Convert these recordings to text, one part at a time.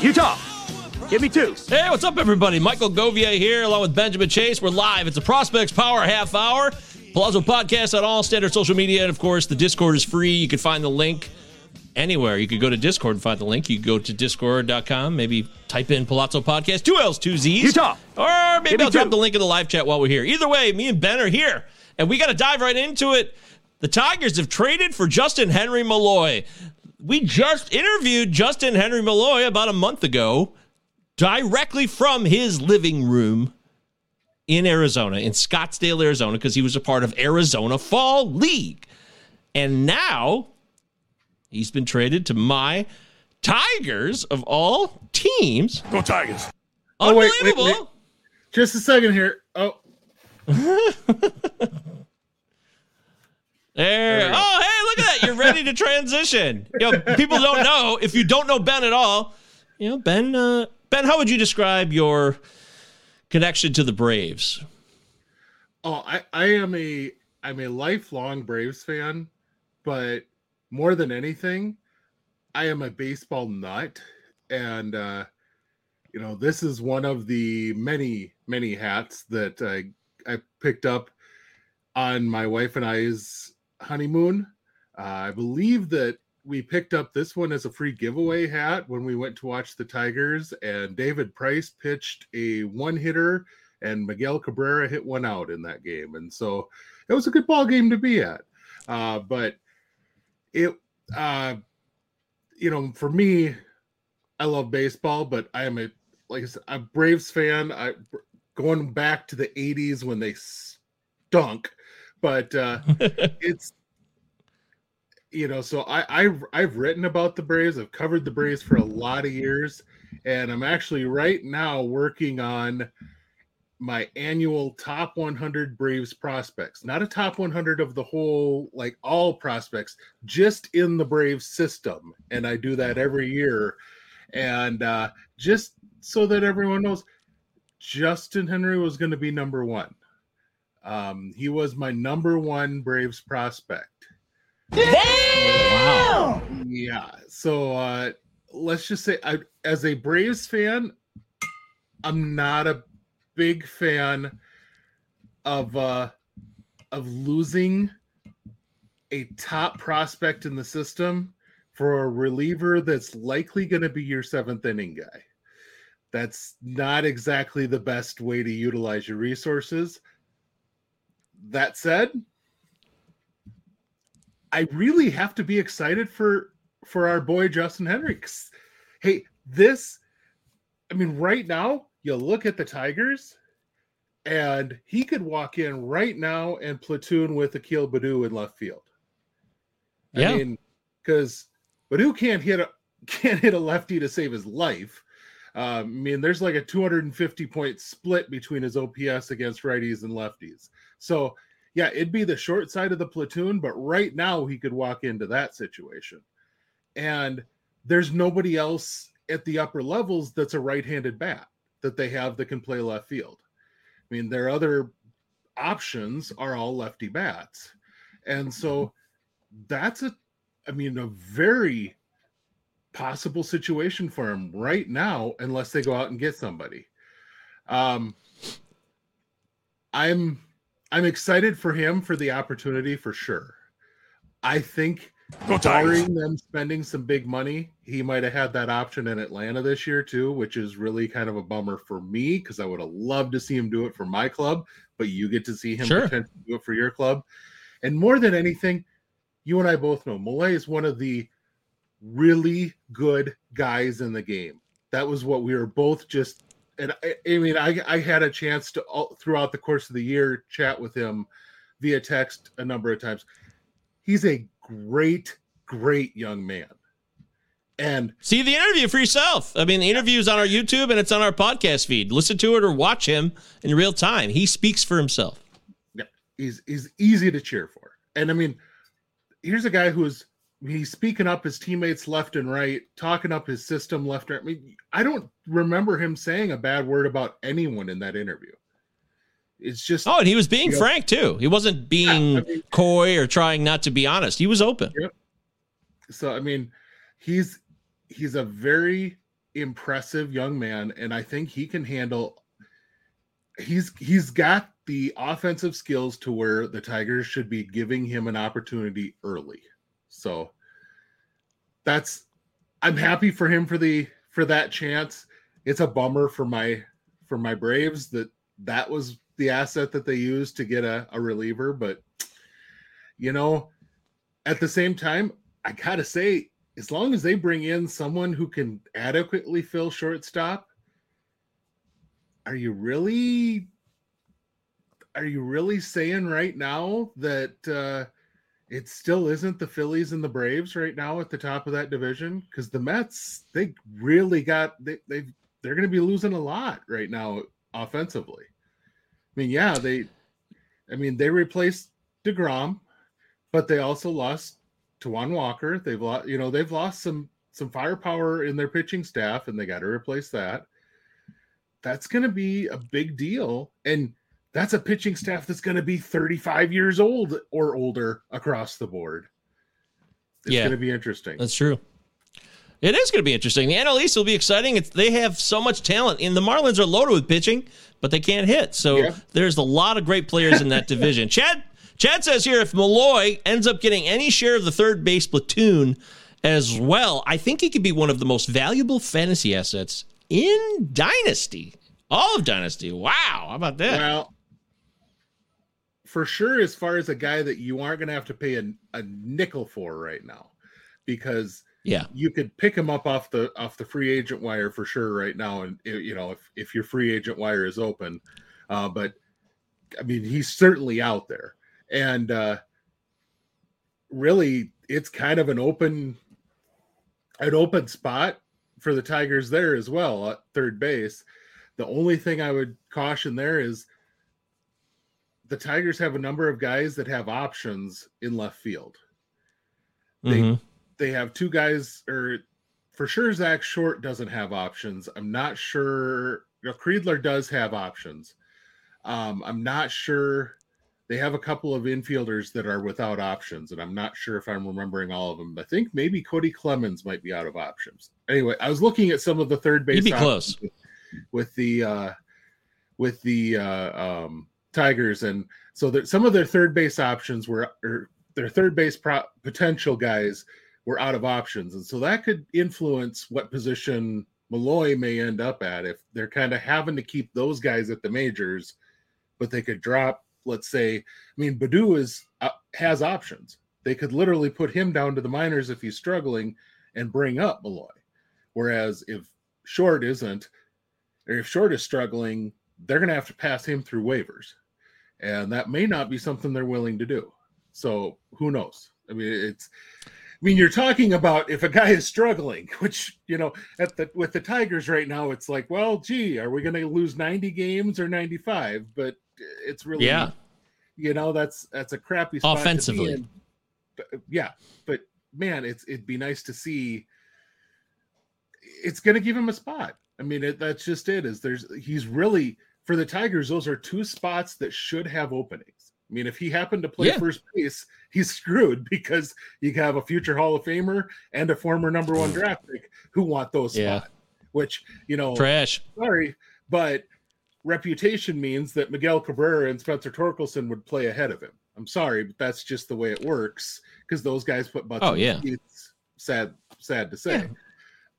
Utah, give me two. Hey, what's up, everybody? Michael Govier here, along with Benjamin Chase. We're live. It's a Prospects Power Half Hour. Palazzo Podcast on all standard social media. And of course, the Discord is free. You can find the link anywhere. You could go to Discord and find the link. You could go to discord.com, maybe type in Palazzo Podcast, two L's, two Z's. Utah. Or maybe Give I'll drop two. the link in the live chat while we're here. Either way, me and Ben are here. And we got to dive right into it. The Tigers have traded for Justin Henry Malloy. We just interviewed Justin Henry Malloy about a month ago, directly from his living room in Arizona, in Scottsdale, Arizona, because he was a part of Arizona Fall League. And now he's been traded to my Tigers of all teams. Go Tigers. Oh, wait, wait, Unbelievable. wait. Just a second here. Oh, There. Oh, hey, look at that. You're ready to transition. You know, people don't know. If you don't know Ben at all, you know, Ben, uh, Ben, how would you describe your connection to the Braves? oh, I, I am a I'm a lifelong Braves fan, but more than anything, I am a baseball nut, and uh, you know this is one of the many many hats that I I picked up on my wife and I's honeymoon. Uh, I believe that we picked up this one as a free giveaway hat when we went to watch the Tigers, and David Price pitched a one hitter, and Miguel Cabrera hit one out in that game, and so it was a good ball game to be at. Uh, but it, uh, you know, for me, I love baseball, but I am a like I said, a Braves fan. I going back to the '80s when they stunk, but uh, it's you know so I, I've I've written about the Braves. I've covered the Braves for a lot of years, and I'm actually right now working on my annual top 100 Braves prospects. Not a top 100 of the whole like all prospects, just in the Braves system, and I do that every year. And uh, just so that everyone knows, Justin Henry was going to be number one. Um, he was my number one Braves prospect. Wow. Yeah. So uh let's just say I as a Braves fan, I'm not a big fan of uh of losing a top prospect in the system for a reliever that's likely going to be your seventh inning guy. That's not exactly the best way to utilize your resources. That said, I really have to be excited for for our boy Justin Henry. 'cause, Hey, this I mean right now you look at the Tigers and he could walk in right now and platoon with Akil Baddoo in left field. Yeah. I mean, because Badu can't hit a can't hit a lefty to save his life. Um, I mean, there's like a 250 point split between his OPS against righties and lefties. So yeah, it'd be the short side of the platoon, but right now he could walk into that situation. And there's nobody else at the upper levels that's a right-handed bat that they have that can play left field. I mean, their other options are all lefty bats. And so that's a I mean, a very possible situation for him right now, unless they go out and get somebody. Um I'm I'm excited for him for the opportunity for sure. I think Go barring them spending some big money, he might have had that option in Atlanta this year too, which is really kind of a bummer for me because I would have loved to see him do it for my club, but you get to see him Sure. potentially do it for your club. And more than anything, you and I both know Malloy is one of the really good guys in the game. That was what we were both just. And I, I mean, I, I had a chance to all, throughout the course of the year chat with him via text a number of times. He's a great, great young man. And See the interview for yourself. I mean, the interview is on our YouTube and it's on our podcast feed. Listen to it or watch him in real time. He speaks for himself. Yeah, he's he's easy to cheer for. And I mean, here's a guy who's he's speaking up his teammates left and right, talking up his system left and right. I mean, I don't remember him saying a bad word about anyone in that interview. It's just Oh, and he was being Yeah. frank too. He wasn't being I mean- coy or trying not to be honest. He was open. so I mean, he's he's a very impressive young man, and I think he can handle. He's he's got the offensive skills to where the Tigers should be giving him an opportunity early. So that's I'm happy for him for the for that chance. It's a bummer for my for my Braves that that was the asset that they used to get a, a reliever, but you know, at the same time, I gotta say, as long as they bring in someone who can adequately fill shortstop, are you really are you really saying right now that uh it still isn't the Phillies and the Braves right now at the top of that division? Because the Mets, they really got they they they're gonna be losing a lot right now offensively. I mean, yeah, they I mean they replaced DeGrom, but they also lost Taijuan Walker. They've lost, you know, they've lost some some firepower in their pitching staff, and they got to replace that. That's going to be a big deal, and that's a pitching staff that's going to be 35 years old or older across the board. It's Yeah. going to be interesting. That's true. It is going to be interesting. The NL East will be exciting. It's, they have so much talent, and the Marlins are loaded with pitching, but they can't hit. So Yeah. there's a lot of great players in that division. Chad Chad says here if Malloy ends up getting any share of the third base platoon as well, I think he could be one of the most valuable fantasy assets in Dynasty. All of Dynasty. Wow. How about that? Well, for sure, as far as a guy that you aren't going to have to pay a, a nickel for right now, because yeah. you could pick him up off the off the free agent wire for sure right now, and you know if if your free agent wire is open, uh, but I mean he's certainly out there, and uh, really it's kind of an open an open spot for the Tigers there as well at third base. The only thing I would caution there is the Tigers have a number of guys that have options in left field. They Mhm. they have two guys, or for sure Zach Short doesn't have options. I'm not sure. You know, Kreidler does have options. Um, I'm not sure. They have a couple of infielders that are without options, and I'm not sure if I'm remembering all of them. I think maybe Cody Clemens might be out of options. Anyway, I was looking at some of the third base. You'd be close. with, with the uh, with the uh, um, Tigers, and so that some of their third base options were their third base pro- potential guys were out of options, and so that could influence what position Malloy may end up at if they're kind of having to keep those guys at the majors, but they could drop. Let's say, I mean, Baddoo is uh, has options. They could literally put him down to the minors if he's struggling, and bring up Malloy. Whereas if Short isn't, or if Short is struggling, they're going to have to pass him through waivers, and that may not be something they're willing to do. So who knows? I mean, it's. I mean, you're talking about if a guy is struggling, which you know, at the with the Tigers right now, it's like, well, gee, are we going to lose 90 games or 95? But it's really, Yeah. you know, that's that's a crappy spot Offensively. But, yeah, but man, it's it'd be nice to see. It's going to give him a spot. I mean, it, that's just it. Is there's he's really for the Tigers. Those are two spots that should have openings. I mean, if he happened to play Yeah. first base, he's screwed because you have a future Hall of Famer and a former number one draft pick who want those Yeah. spots. Which you know, Trash. sorry, but reputation means that Miguel Cabrera and Spencer Torkelson would play ahead of him. I'm sorry, but that's just the way it works because those guys put butts. Oh yeah, it's sad, sad to say. Yeah.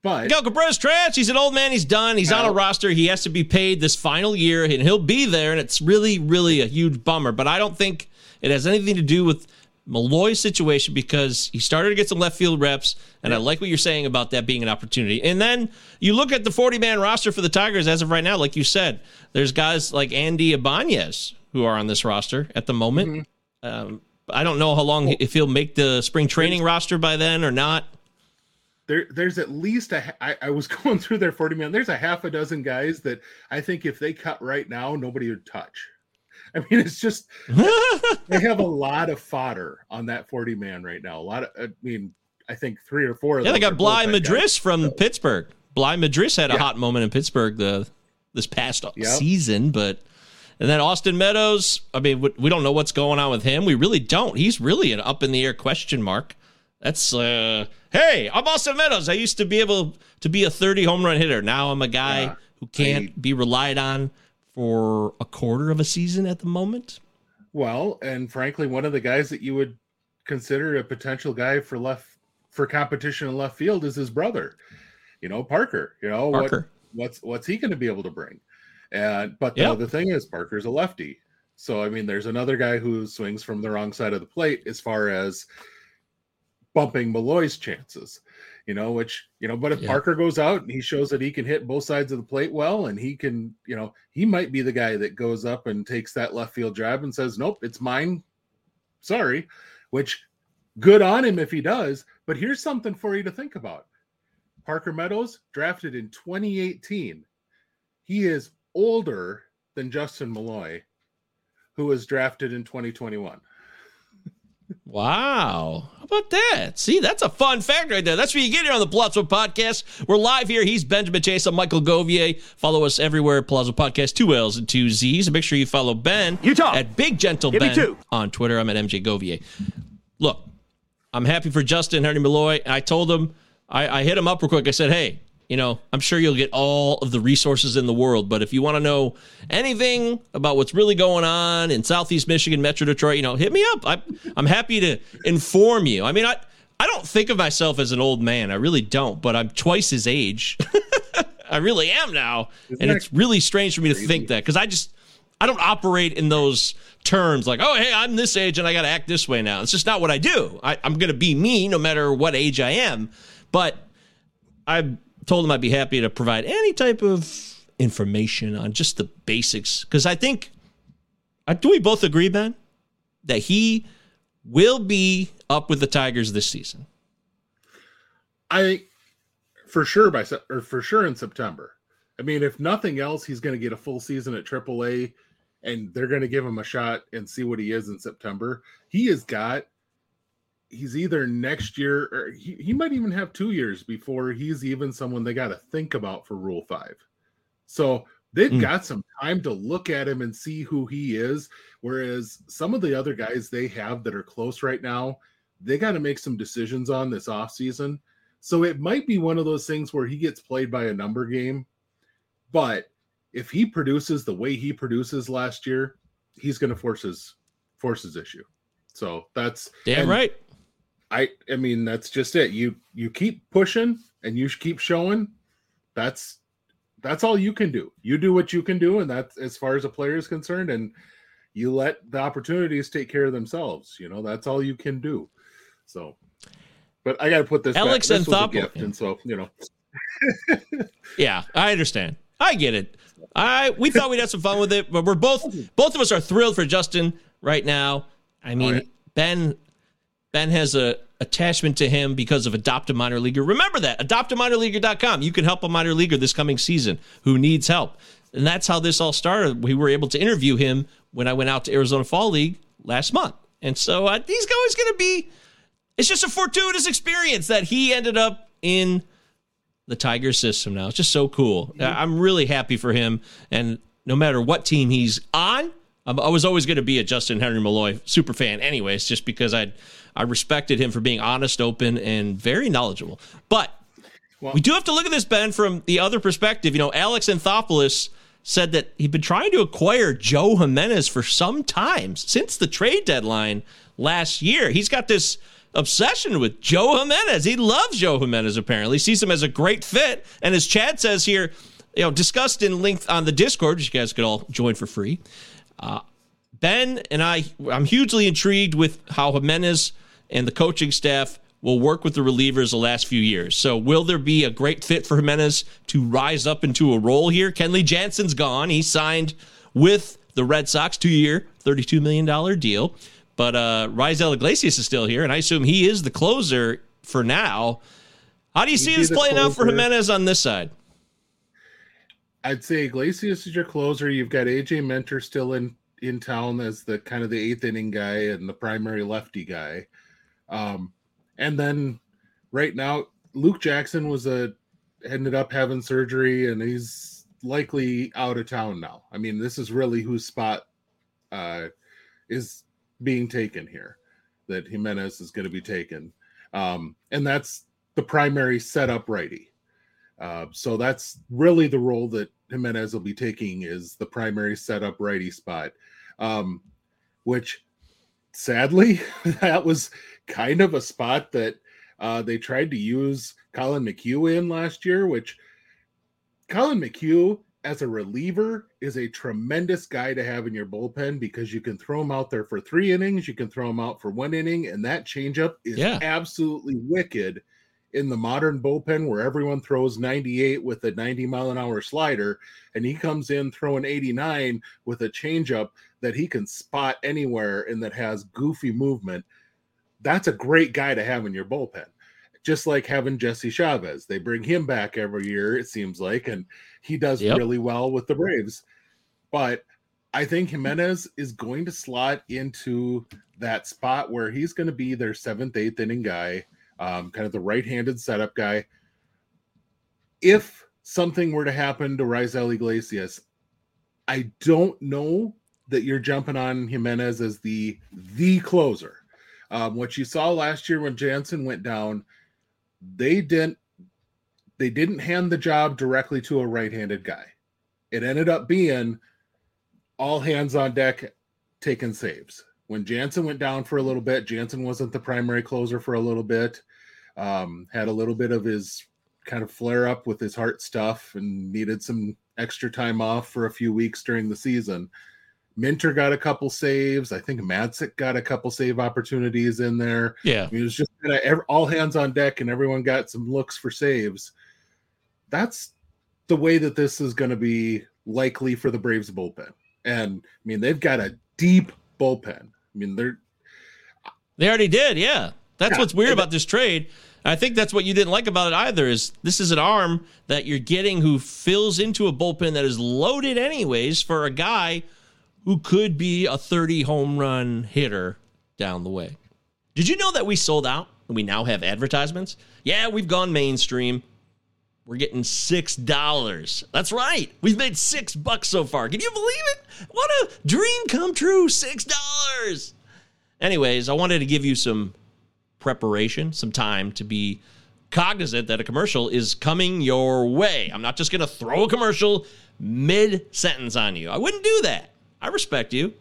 But Cabrera's trash. He's an old man. He's done. He's on a roster. He has to be paid this final year, and he'll be there. And it's really, really a huge bummer. But I don't think it has anything to do with Malloy's situation because he started to get some left field reps, and I like what you're saying about that being an opportunity. And then you look at the 40 man roster for the Tigers as of right now, like you said, there's guys like Andy Ibanez who are on this roster at the moment. Mm-hmm. Um, I don't know how long if he'll make the spring training roster by then or not. There, there's at least a. I, I was going through their 40 man. There's a half a dozen guys that I think if they cut right now, nobody would touch. I mean, it's just they have a lot of fodder on that 40 man right now. A lot of, I mean, I think three or four. yeah, they got Bligh Madris from so. Pittsburgh. Bligh Madris had a yeah. hot moment in Pittsburgh the this past yep. season, but and then Austin Meadows. I mean, we don't know what's going on with him. We really don't. He's really an up in the air question mark. That's uh, hey, I'm Austin Meadows. I used to be able to be a 30 home run hitter. Now I'm a guy yeah. who can't I, be relied on for a quarter of a season at the moment. Well, and frankly, one of the guys that you would consider a potential guy for left for competition in left field is his brother, you know, Parker. You know, Parker. What, what's what's he going to be able to bring? And but the yep. other thing is Parker's a lefty. So I mean, there's another guy who swings from the wrong side of the plate as far as bumping Malloy's chances you know, which, you know, but if yeah. Parker goes out and he shows that he can hit both sides of the plate well and he can, you know, he might be the guy that goes up and takes that left field drive and says, nope, it's mine. Sorry, which good on him if he does. But here's something for you to think about Parker Meadows, drafted in 2018. He is older than Justin Malloy, who was drafted in 2021. Wow. About that? See, that's a fun fact right there. That's what you get here on the Palazzo Podcast. We're live here. He's Benjamin Chase. I'm Michael Govier. Follow us everywhere. Palazzo Podcast, two L's and two Z's. And make sure you follow Ben Utah. at Big Gentle Give Ben on Twitter. I'm at MJ Govier. Look, I'm happy for Justin Henry Malloy. I told him, I, I hit him up real quick. I said, hey, you know, I'm sure you'll get all of the resources in the world. But if you want to know anything about what's really going on in Southeast Michigan, Metro Detroit, you know, hit me up. I, I'm happy to inform you. I mean, I, I don't think of myself as an old man. I really don't, but I'm twice his age. I really am now. Isn't and it's really strange for me crazy? to think that because I just, I don't operate in those terms like, oh, hey, I'm this age and I got to act this way now. It's just not what I do. I, I'm going to be me no matter what age I am. But I told him I'd be happy to provide any type of information on just the basics because I think uh, do we both agree, Ben, that he will be up with the Tigers this season? I for sure by or for sure in September. I mean, if nothing else, he's going to get a full season at AAA, and they're going to give him a shot and see what he is in September. He has got he's either next year or he, he might even have two years before he's even someone they got to think about for Rule Five. So they've mm. got some time to look at him and see who he is. Whereas some of the other guys they have that are close right now, they got to make some decisions on this offseason. So it might be one of those things where he gets played by a number game. But if he produces the way he produces last year, he's going to force his force his issue. So that's damn right. I I mean that's just it. You you keep pushing and you keep showing. That's that's all you can do. You do what you can do, and that's as far as a player is concerned, and you let the opportunities take care of themselves. You know, that's all you can do. So, but I got to put this. Alex back. This and Thop, and so you know. yeah, I understand. I get it. I we thought we'd have some fun with it, but we're both both of us are thrilled for Justin right now. I mean, oh, right. Ben Ben has a attachment to him because of Adopt a Minor Leaguer. Remember that, adoptaminorleaguer.com. You can help a minor leaguer this coming season who needs help. And that's how this all started. We were able to interview him when I went out to Arizona Fall League last month. And so uh, he's always going to be, it's just a fortuitous experience that he ended up in the Tiger system now. It's just so cool. I'm really happy for him. And no matter what team he's on, I was always going to be a Justin Henry Malloy super fan, anyways, just because I'd I respected him for being honest, open, and very knowledgeable. But well, we do have to look at this, Ben, from the other perspective. You know, Alex Anthopoulos said that he'd been trying to acquire Joe Jimenez for some time since the trade deadline last year. He's got this obsession with Joe Jimenez. He loves Joe Jimenez, apparently, sees him as a great fit. And as Chad says here, you know, discussed in length on the Discord, which you guys could all join for free. Uh, ben and I, I'm hugely intrigued with how Jimenez and the coaching staff will work with the relievers the last few years. So, will there be a great fit for Jimenez to rise up into a role here? Kenley Jansen's gone. He signed with the Red Sox, two year, $32 million deal. But uh, Raisel Iglesias is still here, and I assume he is the closer for now. How do you see this playing out for Jimenez on this side? I'd say Iglesias is your closer. You've got AJ Minter still in in town as the kind of the eighth inning guy and the primary lefty guy. Um, and then right now, Luke Jackson was a ended up having surgery and he's likely out of town now. I mean, this is really whose spot uh, is being taken here. That Jimenez is going to be taken, um, and that's the primary setup righty. Uh, so that's really the role that Jimenez will be taking is the primary setup righty spot, um, which sadly that was kind of a spot that uh, they tried to use Collin McHugh in last year, which Collin McHugh as a reliever is a tremendous guy to have in your bullpen because you can throw him out there for three innings, you can throw him out for one inning, and that changeup is yeah. absolutely wicked in the modern bullpen where everyone throws 98 with a 90 mile an hour slider, and he comes in throwing 89 with a changeup that he can spot anywhere and that has goofy movement that's a great guy to have in your bullpen. Just like having Jesse Chavez. They bring him back every year, it seems like, and he does yep. really well with the Braves. But I think Jimenez is going to slot into that spot where he's going to be their seventh, eighth inning guy, um, kind of the right handed setup guy. If something were to happen to Raisel Iglesias, I don't know that you're jumping on Jimenez as the the closer. Um, what you saw last year when Jansen went down, they didn't they didn't hand the job directly to a right-handed guy. It ended up being all hands on deck taking saves. When Jansen went down for a little bit, Jansen wasn't the primary closer for a little bit. Um, had a little bit of his kind of flare up with his heart stuff and needed some extra time off for a few weeks during the season. Minter got a couple saves. I think Matzek got a couple save opportunities in there. Yeah, it was just kind of all hands on deck, and everyone got some looks for saves. That's the way that this is going to be likely for the Braves bullpen. And I mean, they've got a deep bullpen. I mean, they're they already did. Yeah, that's yeah. what's weird about this trade. I think that's what you didn't like about it either. Is this is an arm that you're getting who fills into a bullpen that is loaded anyways for a guy who could be a 30 home run hitter down the way. Did you know that we sold out and we now have advertisements? Yeah, we've gone mainstream. We're getting six dollars. That's right. We've made six bucks so far. Can you believe it? What a dream come true. Six dollars. Anyways, I wanted to give you some preparation, some time to be cognizant that a commercial is coming your way. I'm not just going to throw a commercial mid sentence on you. I wouldn't do that. I respect you,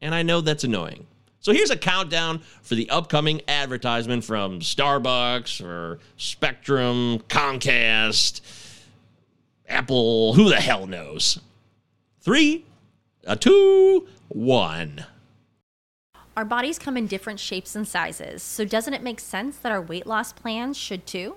and I know that's annoying. So here's a countdown for the upcoming advertisement from Starbucks or Spectrum, Comcast, Apple, who the hell knows? Three, a two, one. Our bodies come in different shapes and sizes, so doesn't it make sense that our weight loss plans should too?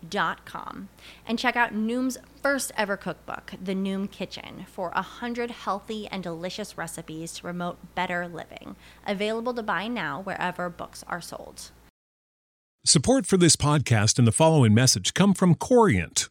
noom.com and check out Noom's first ever cookbook, The Noom Kitchen, for 100 healthy and delicious recipes to promote better living. Available to buy now wherever books are sold. Support for this podcast and the following message come from Corient.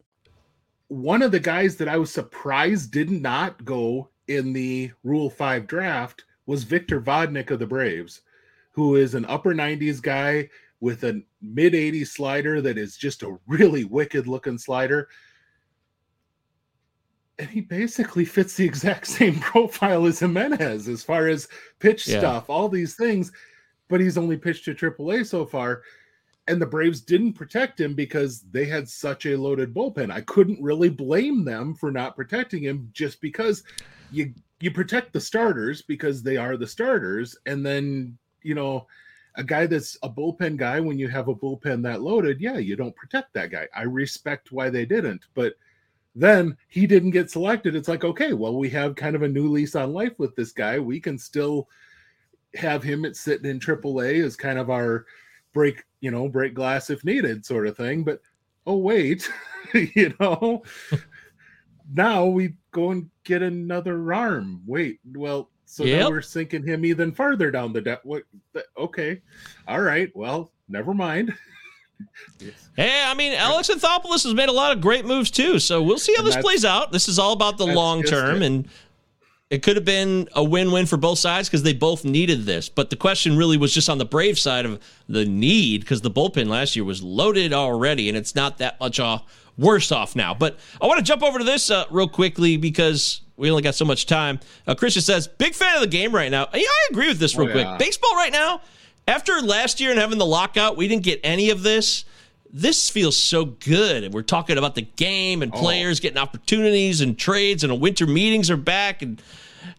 One of the guys that I was surprised did not go in the Rule 5 draft was Victor Vodnik of the Braves, who is an upper 90s guy with a mid 80s slider that is just a really wicked looking slider. And he basically fits the exact same profile as Jimenez as far as pitch Yeah. stuff, all these things. But he's only pitched to AAA so far. And the Braves didn't protect him because they had such a loaded bullpen. I couldn't really blame them for not protecting him just because you you protect the starters because they are the starters. And then, you know, a guy that's a bullpen guy, when you have a bullpen that loaded, yeah, you don't protect that guy. I respect why they didn't, but then he didn't get selected. It's like, okay, well, we have kind of a new lease on life with this guy. We can still have him at sitting in AAA as kind of our break, you know, break glass if needed sort of thing. But oh wait, you know, now we go and get another arm. Wait, well, so Yep. now we're sinking him even farther down the depth. What? the- Okay, all right. Well, never mind. Hey, I mean, Alex Anthopoulos has made a lot of great moves too. So we'll see how And this plays out. This is all about the long term, it. and it could have been a win-win for both sides because they both needed this. But the question really was just on the Brave side of the need because the bullpen last year was loaded already, and it's not that much uh, worse off now. But I want to jump over to this uh, real quickly because we only got so much time. Uh, Christian says, "Big fan of the game right now." Yeah, I agree with this real Oh, quick. Baseball right now, after last year and having the lockout, we didn't get any of this this feels so good. And we're talking about the game and oh. players getting opportunities and trades and winter meetings are back. And,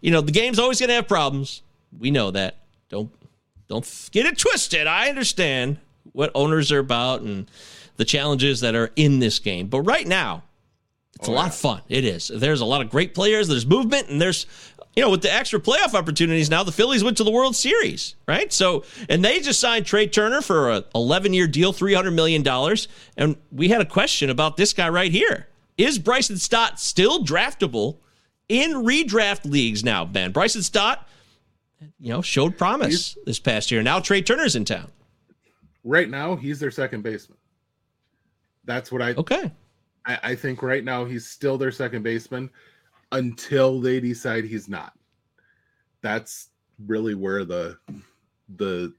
you know, the game's always going to have problems. We know that. Don't, don't get it twisted. I understand what owners are about and the challenges that are in this game. But right now, it's oh, a lot of fun. It is. There's a lot of great players. There's movement, and there's, you know, with the extra playoff opportunities now, the Phillies went to the World Series, right? So, and they just signed Trea Turner for a 11 year deal, $300 million. And we had a question about this guy right here. Is Bryson Stott still draftable in redraft leagues now, Ben? Bryson Stott, you know, showed promise this past year. Now Trea Turner's in town. Right now, he's their second baseman. That's what I Okay. I, I think right now he's still their second baseman until they decide he's not. That's really where the the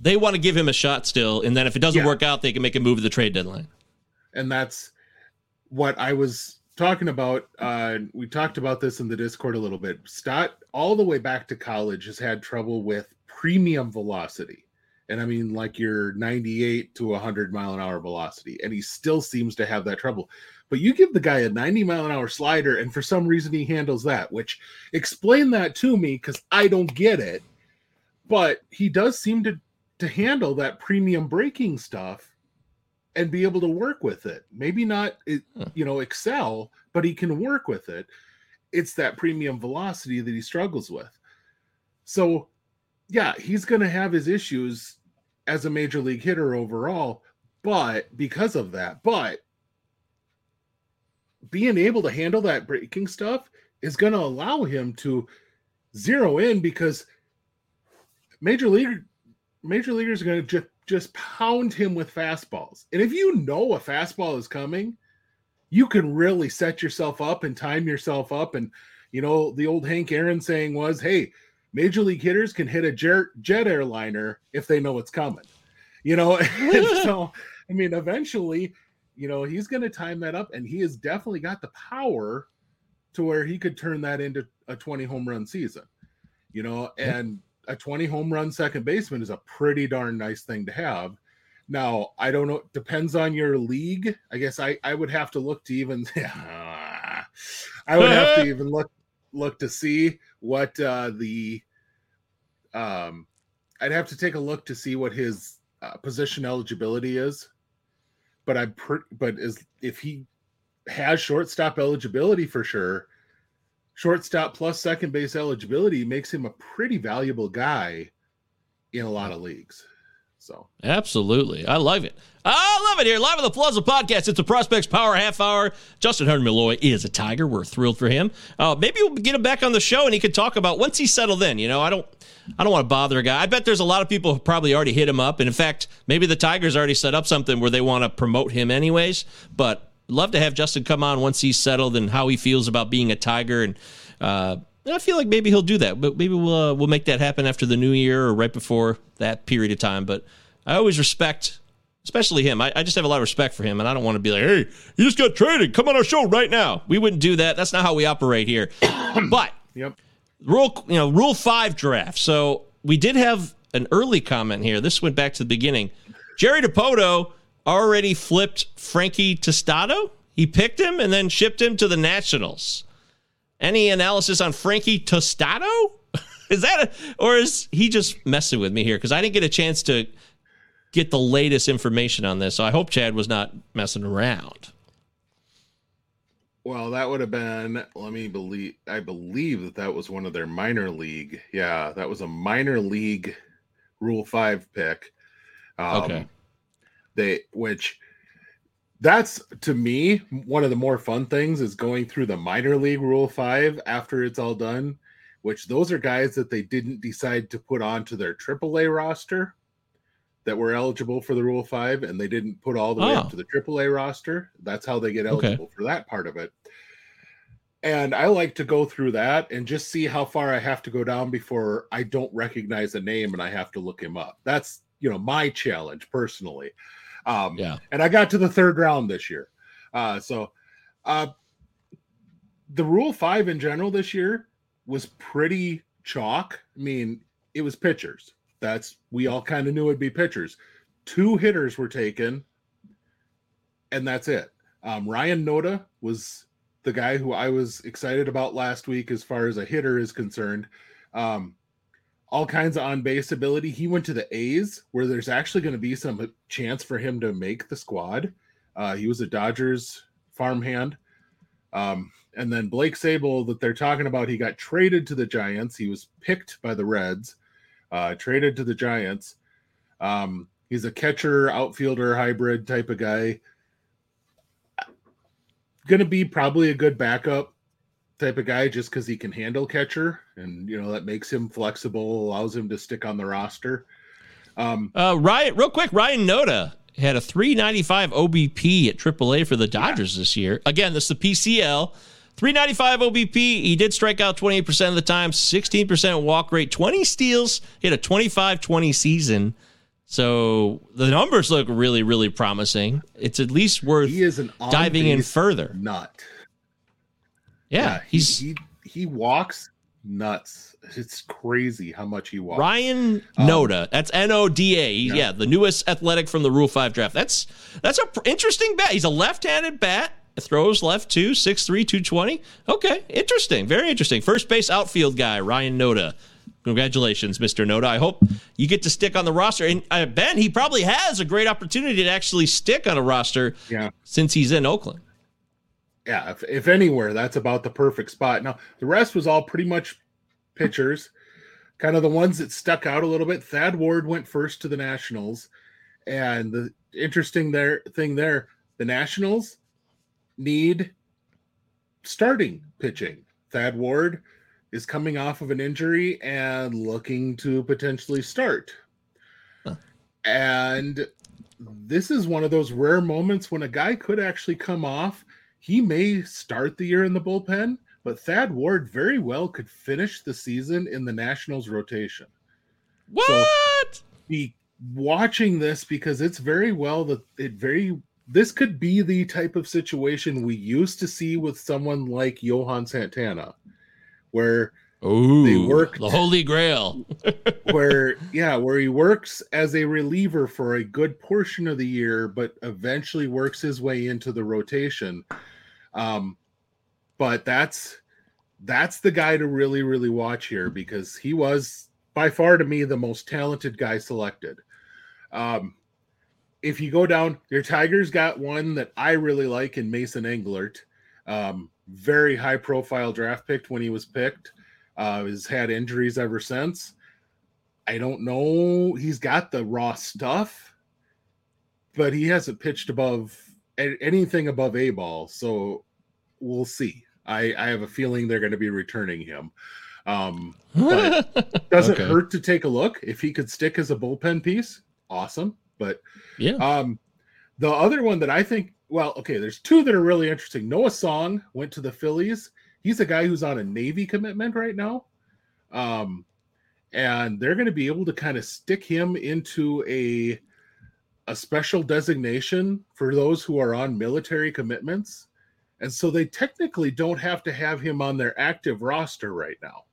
They want to give him a shot still. And then if it doesn't Yeah. work out, they can make a move at the trade deadline. and that's what I was talking about. Uh, we talked about this in the Discord a little bit. Stott, all the way back to college, has had trouble with premium velocity. And I mean, like your 98 to 100 mile an hour velocity. And he still seems to have that trouble. But you give the guy a 90 mile an hour slider, and for some reason he handles that, which explain that to me because I don't get it. But he does seem to, to handle that premium breaking stuff and be able to work with it. Maybe not, eh, you know, excel, but he can work with it. It's that premium velocity that he struggles with. So, yeah, he's going to have his issues as a major league hitter overall, but because of that, but being able to handle that breaking stuff is going to allow him to zero in because major league major leaguers are going to just just pound him with fastballs. And if you know a fastball is coming, you can really set yourself up and time yourself up. And, you know, the old Hank Aaron saying was, hey, major league hitters can hit a jet, jet airliner if they know it's coming, you know? so, I mean, eventually, you know, he's going to time that up and he has definitely got the power to where he could turn that into a 20 home run season, you know, and a 20 home run second baseman is a pretty darn nice thing to have. Now, I don't know, depends on your league. I guess I, I would have to look to even, I would have to even look, look to see what uh, the, um, I'd have to take a look to see what his uh, position eligibility is. But I'm, but is if he has shortstop eligibility for sure, shortstop plus second base eligibility makes him a pretty valuable guy in a lot of leagues. So absolutely, I love it. I love it here. Live on the Palazzo Podcast. It's a Prospects Power Half Hour. Justin Henry Malloy is a Tiger. We're thrilled for him. Uh, maybe we'll get him back on the show and he could talk about once he's settled in. You know, I don't, I don't want to bother a guy. I bet there's a lot of people who probably already hit him up, and in fact, maybe the Tigers already set up something where they want to promote him anyways. But love to have Justin come on once he's settled and how he feels about being a Tiger and. Uh, I feel like maybe he'll do that, but maybe we'll uh, we'll make that happen after the new year or right before that period of time. But I always respect, especially him. I, I just have a lot of respect for him, and I don't want to be like, "Hey, you just got traded. Come on our show right now." We wouldn't do that. That's not how we operate here. but yep, rule you know rule five draft. So we did have an early comment here. This went back to the beginning. Jerry Dipoto already flipped Frankie Tostado. He picked him and then shipped him to the Nationals. Any analysis on Frankie Tostado? is that a, or is he just messing with me here? Because I didn't get a chance to get the latest information on this. So I hope Chad was not messing around. Well, that would have been. Let me believe. I believe that that was one of their minor league. Yeah, that was a minor league Rule Five pick. Um, okay. They which that's to me one of the more fun things is going through the minor league rule five after it's all done which those are guys that they didn't decide to put onto their AAA roster that were eligible for the rule five and they didn't put all the way up Oh. to the AAA roster that's how they get Okay. eligible for that part of it and i like to go through that and just see how far i have to go down before i don't recognize a name and i have to look him up that's you know my challenge personally um Yeah. and I got to the third round this year. Uh, so uh, the Rule Five in general this year was pretty chalk. I mean, it was pitchers. That's we all kind of knew it'd be pitchers. Two hitters were taken, and that's it. Um, Ryan Noda was the guy who I was excited about last week as far as a hitter is concerned. Um, all kinds of on base ability. He went to the A's, where there's actually going to be some chance for him to make the squad. Uh, he was a Dodgers farmhand. Um, and then Blake Sabol, that they're talking about, he got traded to the Giants. He was picked by the Reds, uh, traded to the Giants. Um, he's a catcher, outfielder, hybrid type of guy. Going to be probably a good backup type of guy just because he can handle catcher and you know that makes him flexible allows him to stick on the roster um Uh, Ryan, real quick, Ryan Noda had a 395 OBP at AAA for the Dodgers this year. Again, this is the PCL. 395 OBP. He did strike out 28% of the time, 16% walk rate, 20 steals. He had a 25 20 season. So the numbers look really, really promising. It's at least worth he is an diving in further. nut Yeah, he- he's he, he walks nuts it's crazy how much he walks Ryan Um, Noda. That's N O D A. Yeah. yeah. the newest athletic from the Rule Five draft. That's that's a pr- interesting bat. He's a left-handed bat. Throws left two, 6'3", 220. Okay, interesting. Very interesting. First base outfield guy, Ryan Noda. Congratulations, Mr. Noda. I hope you get to stick on the roster. And uh, Ben, he probably has a great opportunity to actually stick on a roster yeah since he's in Oakland. Yeah if, if anywhere that's about the perfect spot. Now the rest was all pretty much pitchers. Kind of the ones that stuck out a little bit. Thad ward went first to the nationals. And the interesting there thing there the nationals need starting pitching. Thad ward is coming off of an injury and looking to potentially start. Huh. and this is one of those rare moments when a guy could actually come off he may start the year in the bullpen, but Thad Ward very well could finish the season in the Nationals rotation. What? Be watching this because it's very well that it very this could be the type of situation we used to see with someone like Johan Santana, where Ooh, they work the holy grail. where yeah, where he works as a reliever for a good portion of the year, but eventually works his way into the rotation. Um, but that's that's the guy to really really watch here because he was by far to me the most talented guy selected. Um, if you go down, your Tigers got one that I really like in Mason Englert. Um, very high profile draft picked when he was picked. Uh, has had injuries ever since. I don't know. He's got the raw stuff, but he hasn't pitched above anything above a ball. So we'll see. I, I have a feeling they're going to be returning him. Um, but doesn't Okay. hurt to take a look. If he could stick as a bullpen piece, awesome. But Yeah. um, the other one that I think, well, okay, there's two that are really interesting. Noah Song went to the Phillies. He's a guy who's on a Navy commitment right now. Um, and they're going to be able to kind of stick him into a a special designation for those who are on military commitments. And so they technically don't have to have him on their active roster right now.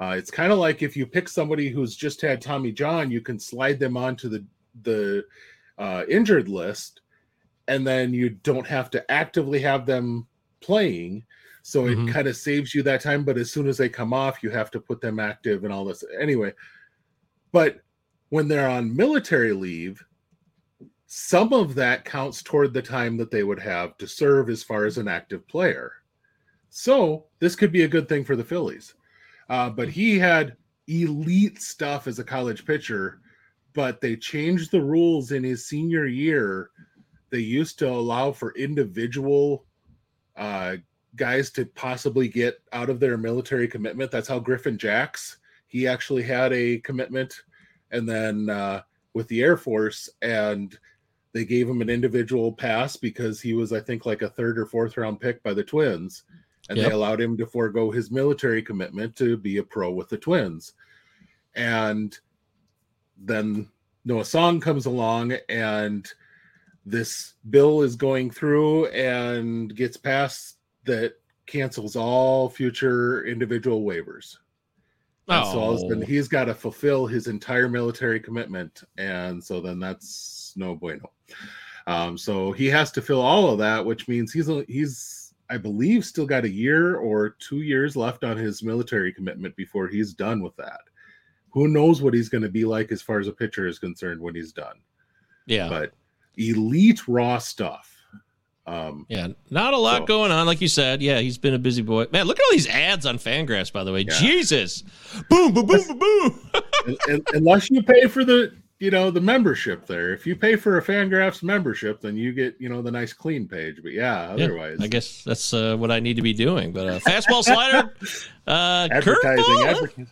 Uh, it's kind of like if you pick somebody who's just had Tommy John, you can slide them onto the the uh, injured list, and then you don't have to actively have them playing. So Mhm. it kind of saves you that time. But as soon as they come off, you have to put them active and all this. Anyway, but when they're on military leave, some of that counts toward the time that they would have to serve as far as an active player. So this could be a good thing for the Phillies. Uh, but he had elite stuff as a college pitcher, but they changed the rules in his senior year. They used to allow for individual uh, guys to possibly get out of their military commitment. That's how Griffin Jax, he actually had a commitment and then uh, with the Air Force, and they gave him an individual pass because he was, I think, like a third or fourth round pick by the Twins, and Yep. they allowed him to forego his military commitment to be a pro with the Twins. And then Noah Song comes along, and this bill is going through and gets passed that cancels all future individual waivers. And so all of a sudden Oh. he's got to fulfill his entire military commitment, and so then that's no bueno. Um, so he has to fill all of that, which means he's he's I believe still got a year or two years left on his military commitment before he's done with that. Who knows what he's going to be like as far as a pitcher is concerned when he's done? yeah. But elite raw stuff. Um, Yeah, not a lot So- going on, like you said. Yeah, he's been a busy boy. Man, look at all these ads on Fangraphs, by the way. Yeah. Jesus, boom, boom, boom, boom, boom. un- un- unless you pay for the you know the membership there if you pay for a fangraphs membership then you get you know the nice clean page but yeah Yeah, otherwise I guess that's uh, what I need to be doing. But uh, fastball slider, uh, advertising curveball?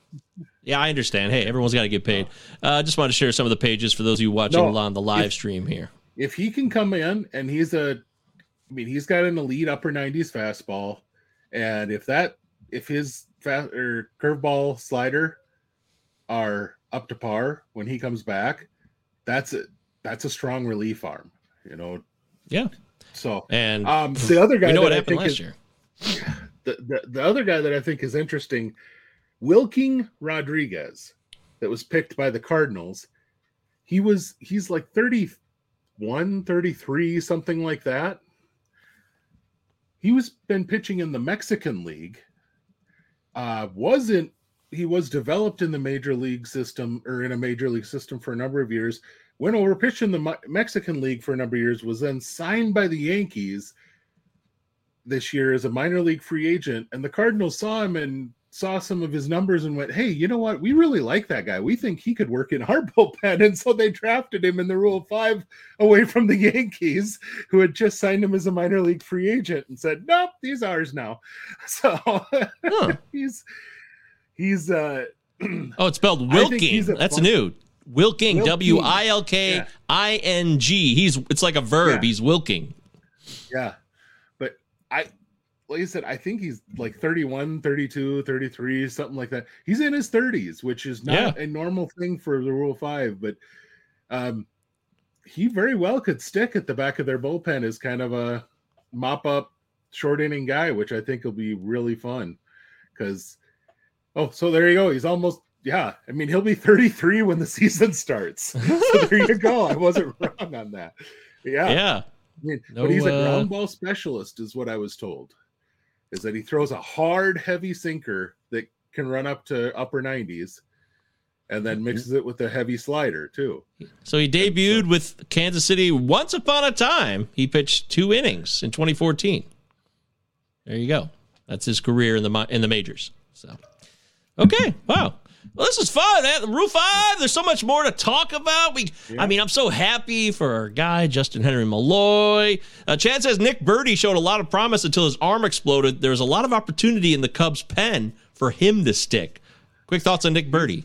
Yeah, I understand. Hey, everyone's got to get paid. Uh, just want to share some of the pages for those of you watching No, on the live if- stream here. if he can come in and he's a i mean he's got an elite upper 90s fastball and if that if his fast or curveball slider are up to par when he comes back that's a that's a strong relief arm you know Yeah, so and um the other guy we know what I happened last is, year. the, the the other guy that I think is interesting, Wilking Rodriguez, that was picked by the Cardinals. He was he's like 31, 33, something like that. He was been pitching in the Mexican League. Uh wasn't he was developed in the major league system or in a major league system for a number of years. Went over pitched in the Mexican League for a number of years. Was then signed by the Yankees this year as a minor league free agent, and the Cardinals saw him and saw some of his numbers and went, "Hey, you know what? We really like that guy. We think he could work in our bullpen." And so they drafted him in the Rule of Five away from the Yankees, who had just signed him as a minor league free agent, and said, "Nope, these ours now." So Huh. he's he's uh Oh, it's spelled he's Wilking. That's fun- new. Wilking, Wilking. W I L K I N G. He's it's like a verb. Yeah. He's wilking. Yeah. But I like I said, I think he's like 31, 32, 33, something like that. He's in his 30s, which is not Yeah. a normal thing for the Rule 5, but um he very well could stick at the back of their bullpen as kind of a mop up short inning guy, which I think will be really fun. Because oh, so there you go. He's almost yeah. I mean, he'll be 33 when the season starts. so there you go. I wasn't wrong on that. Yeah. Yeah. I mean, No, but he's a uh, ground ball specialist, is what I was told. Is that he throws a hard, heavy sinker that can run up to upper 90s and then mm-hmm. mixes it with a heavy slider, too. So he debuted with Kansas City once upon a time. He pitched two innings in 2014. There you go. That's his career in the in the majors. So, okay, wow. Well, this is fun. Man. Rule five. There's so much more to talk about. We, I mean, I'm so happy for our guy Justin Henry Malloy. Uh, Chad says Nick Burdi showed a lot of promise until his arm exploded. There's a lot of opportunity in the Cubs' pen for him to stick. Quick thoughts on Nick Burdi.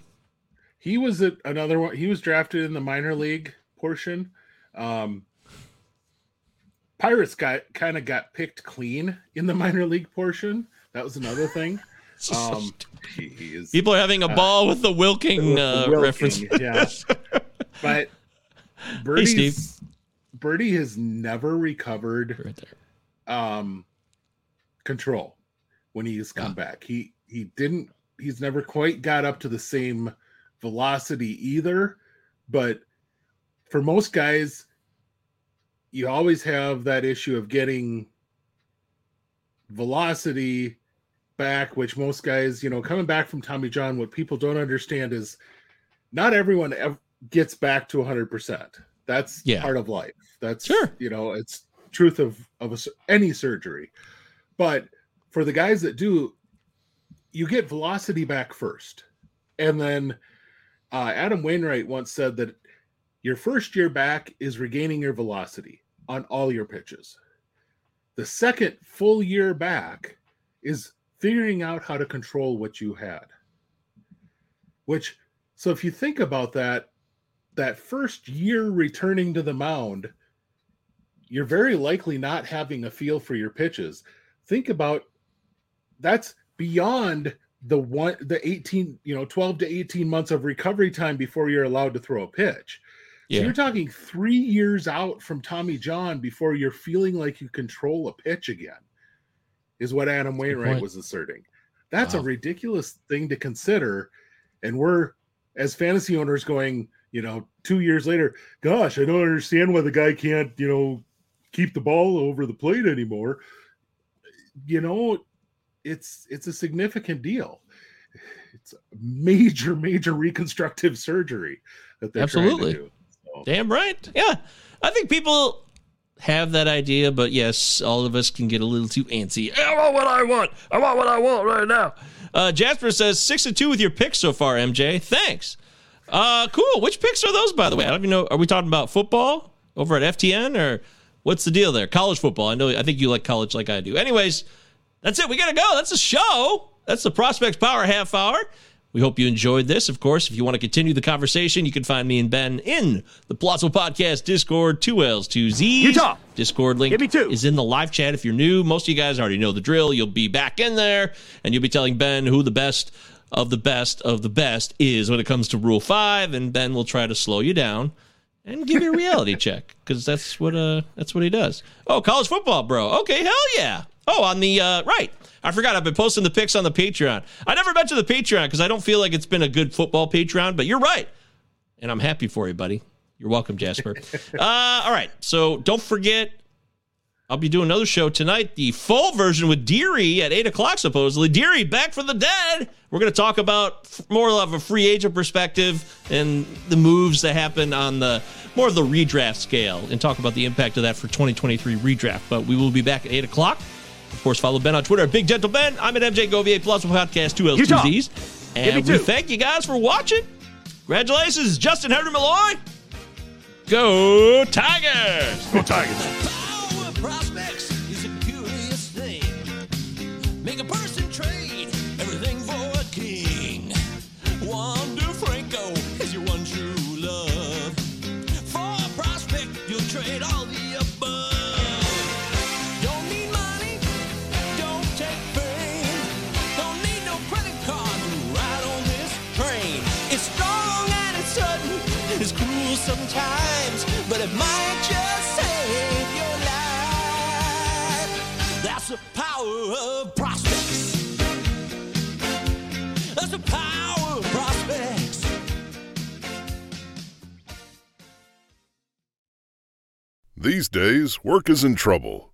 He was a, another one. He was drafted in the minor league portion. Um, Pirates got kind of got picked clean in the minor league portion. That was another thing. Um, he, he People are having a ball with the Wilking, uh, Wilking, reference. yeah. But Burdi's, Steve. Birdie has never recovered right um control when he's come Yeah. back. He he didn't he's never quite got up to the same velocity either, but for most guys you always have that issue of getting velocity back which most guys, you know, coming back from Tommy John what people don't understand is not everyone ev- gets back to 100%. That's Yeah. part of life. That's Sure. you know, it's truth of of a, any surgery. But for the guys that do, you get velocity back first, and then uh, Adam Wainwright once said that your first year back is regaining your velocity on all your pitches. The second full year back is figuring out how to control what you had. Which, so if you think about that, that first year returning to the mound, you're very likely not having a feel for your pitches. Think about that's beyond the one the 18, you know, 12 to 18 months of recovery time before you're allowed to throw a pitch. So you're talking 3 years out from Tommy John before you're feeling like you control a pitch again. Is what Adam Wainwright was asserting. That's a ridiculous thing to consider and we're as fantasy owners going, you know, 2 years later, gosh, I don't understand why the guy can't, you know, keep the ball over the plate anymore. You know, it's it's a significant deal. It's a major, major reconstructive surgery that they're Absolutely. to do. So, Damn right. Yeah. I think people have that idea, but yes, all of us can get a little too antsy. I want what I want. I want what I want right now. Uh, Jasper says six and two with your picks so far, MJ. Thanks. Uh, cool. Which picks are those, by the way? I don't even know. Are we talking about football over at FTN or what's the deal there? College football. I know. I think you like college like I do. Anyways, that's it. We gotta go. That's the show. That's the Prospects Power Half Hour. We hope you enjoyed this. Of course, if you want to continue the conversation, you can find me and Ben in the Palazzo Podcast Discord. Two L's, two Z's. Utah. Discord link Give me two. is in the live chat. If you're new, most of you guys already know the drill. You'll be back in there, and you'll be telling Ben who the best of the best of the best is when it comes to Rule Five, and Ben will try to slow you down and give you a reality check because that's what uh that's what he does. Oh, college football, bro. Okay, hell yeah. Oh, on the uh, right. I forgot. I've been posting the pics on the Patreon. I never mentioned the Patreon because I don't feel like it's been a good football Patreon, but you're right, and I'm happy for you, buddy. You're welcome, Jasper. uh, all right. So don't forget, I'll be doing another show tonight, the full version with Deary at 8 o'clock, supposedly. Deary, back for the dead. We're going to talk about more of a free agent perspective and the moves that happen on the more of the redraft scale and talk about the impact of that for 2023 redraft. But we will be back at 8 o'clock. Of course, follow Ben on Twitter at Big Gentle Ben. I'm at MJ Govier Plus Podcast, two L's, two Utah. Z's. Give me And we thank you guys for watching. Congratulations, Justin Henry Malloy. Go Tigers! Go Tigers. Power prospects is a curious thing. Make a person but it might just save your life. That's the power of prospects. That's the power of prospects. These days, work is in trouble.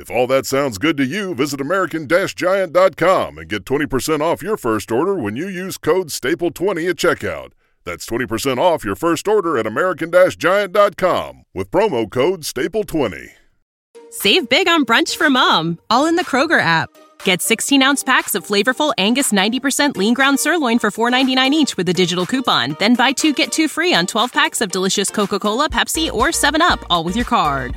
If all that sounds good to you, visit American-Giant.com and get 20% off your first order when you use code STAPLE20 at checkout. That's 20% off your first order at American-Giant.com with promo code STAPLE20. Save big on brunch for mom, all in the Kroger app. Get 16 ounce packs of flavorful Angus 90% lean ground sirloin for $4.99 each with a digital coupon. Then buy two get two free on 12 packs of delicious Coca Cola, Pepsi, or 7UP, all with your card.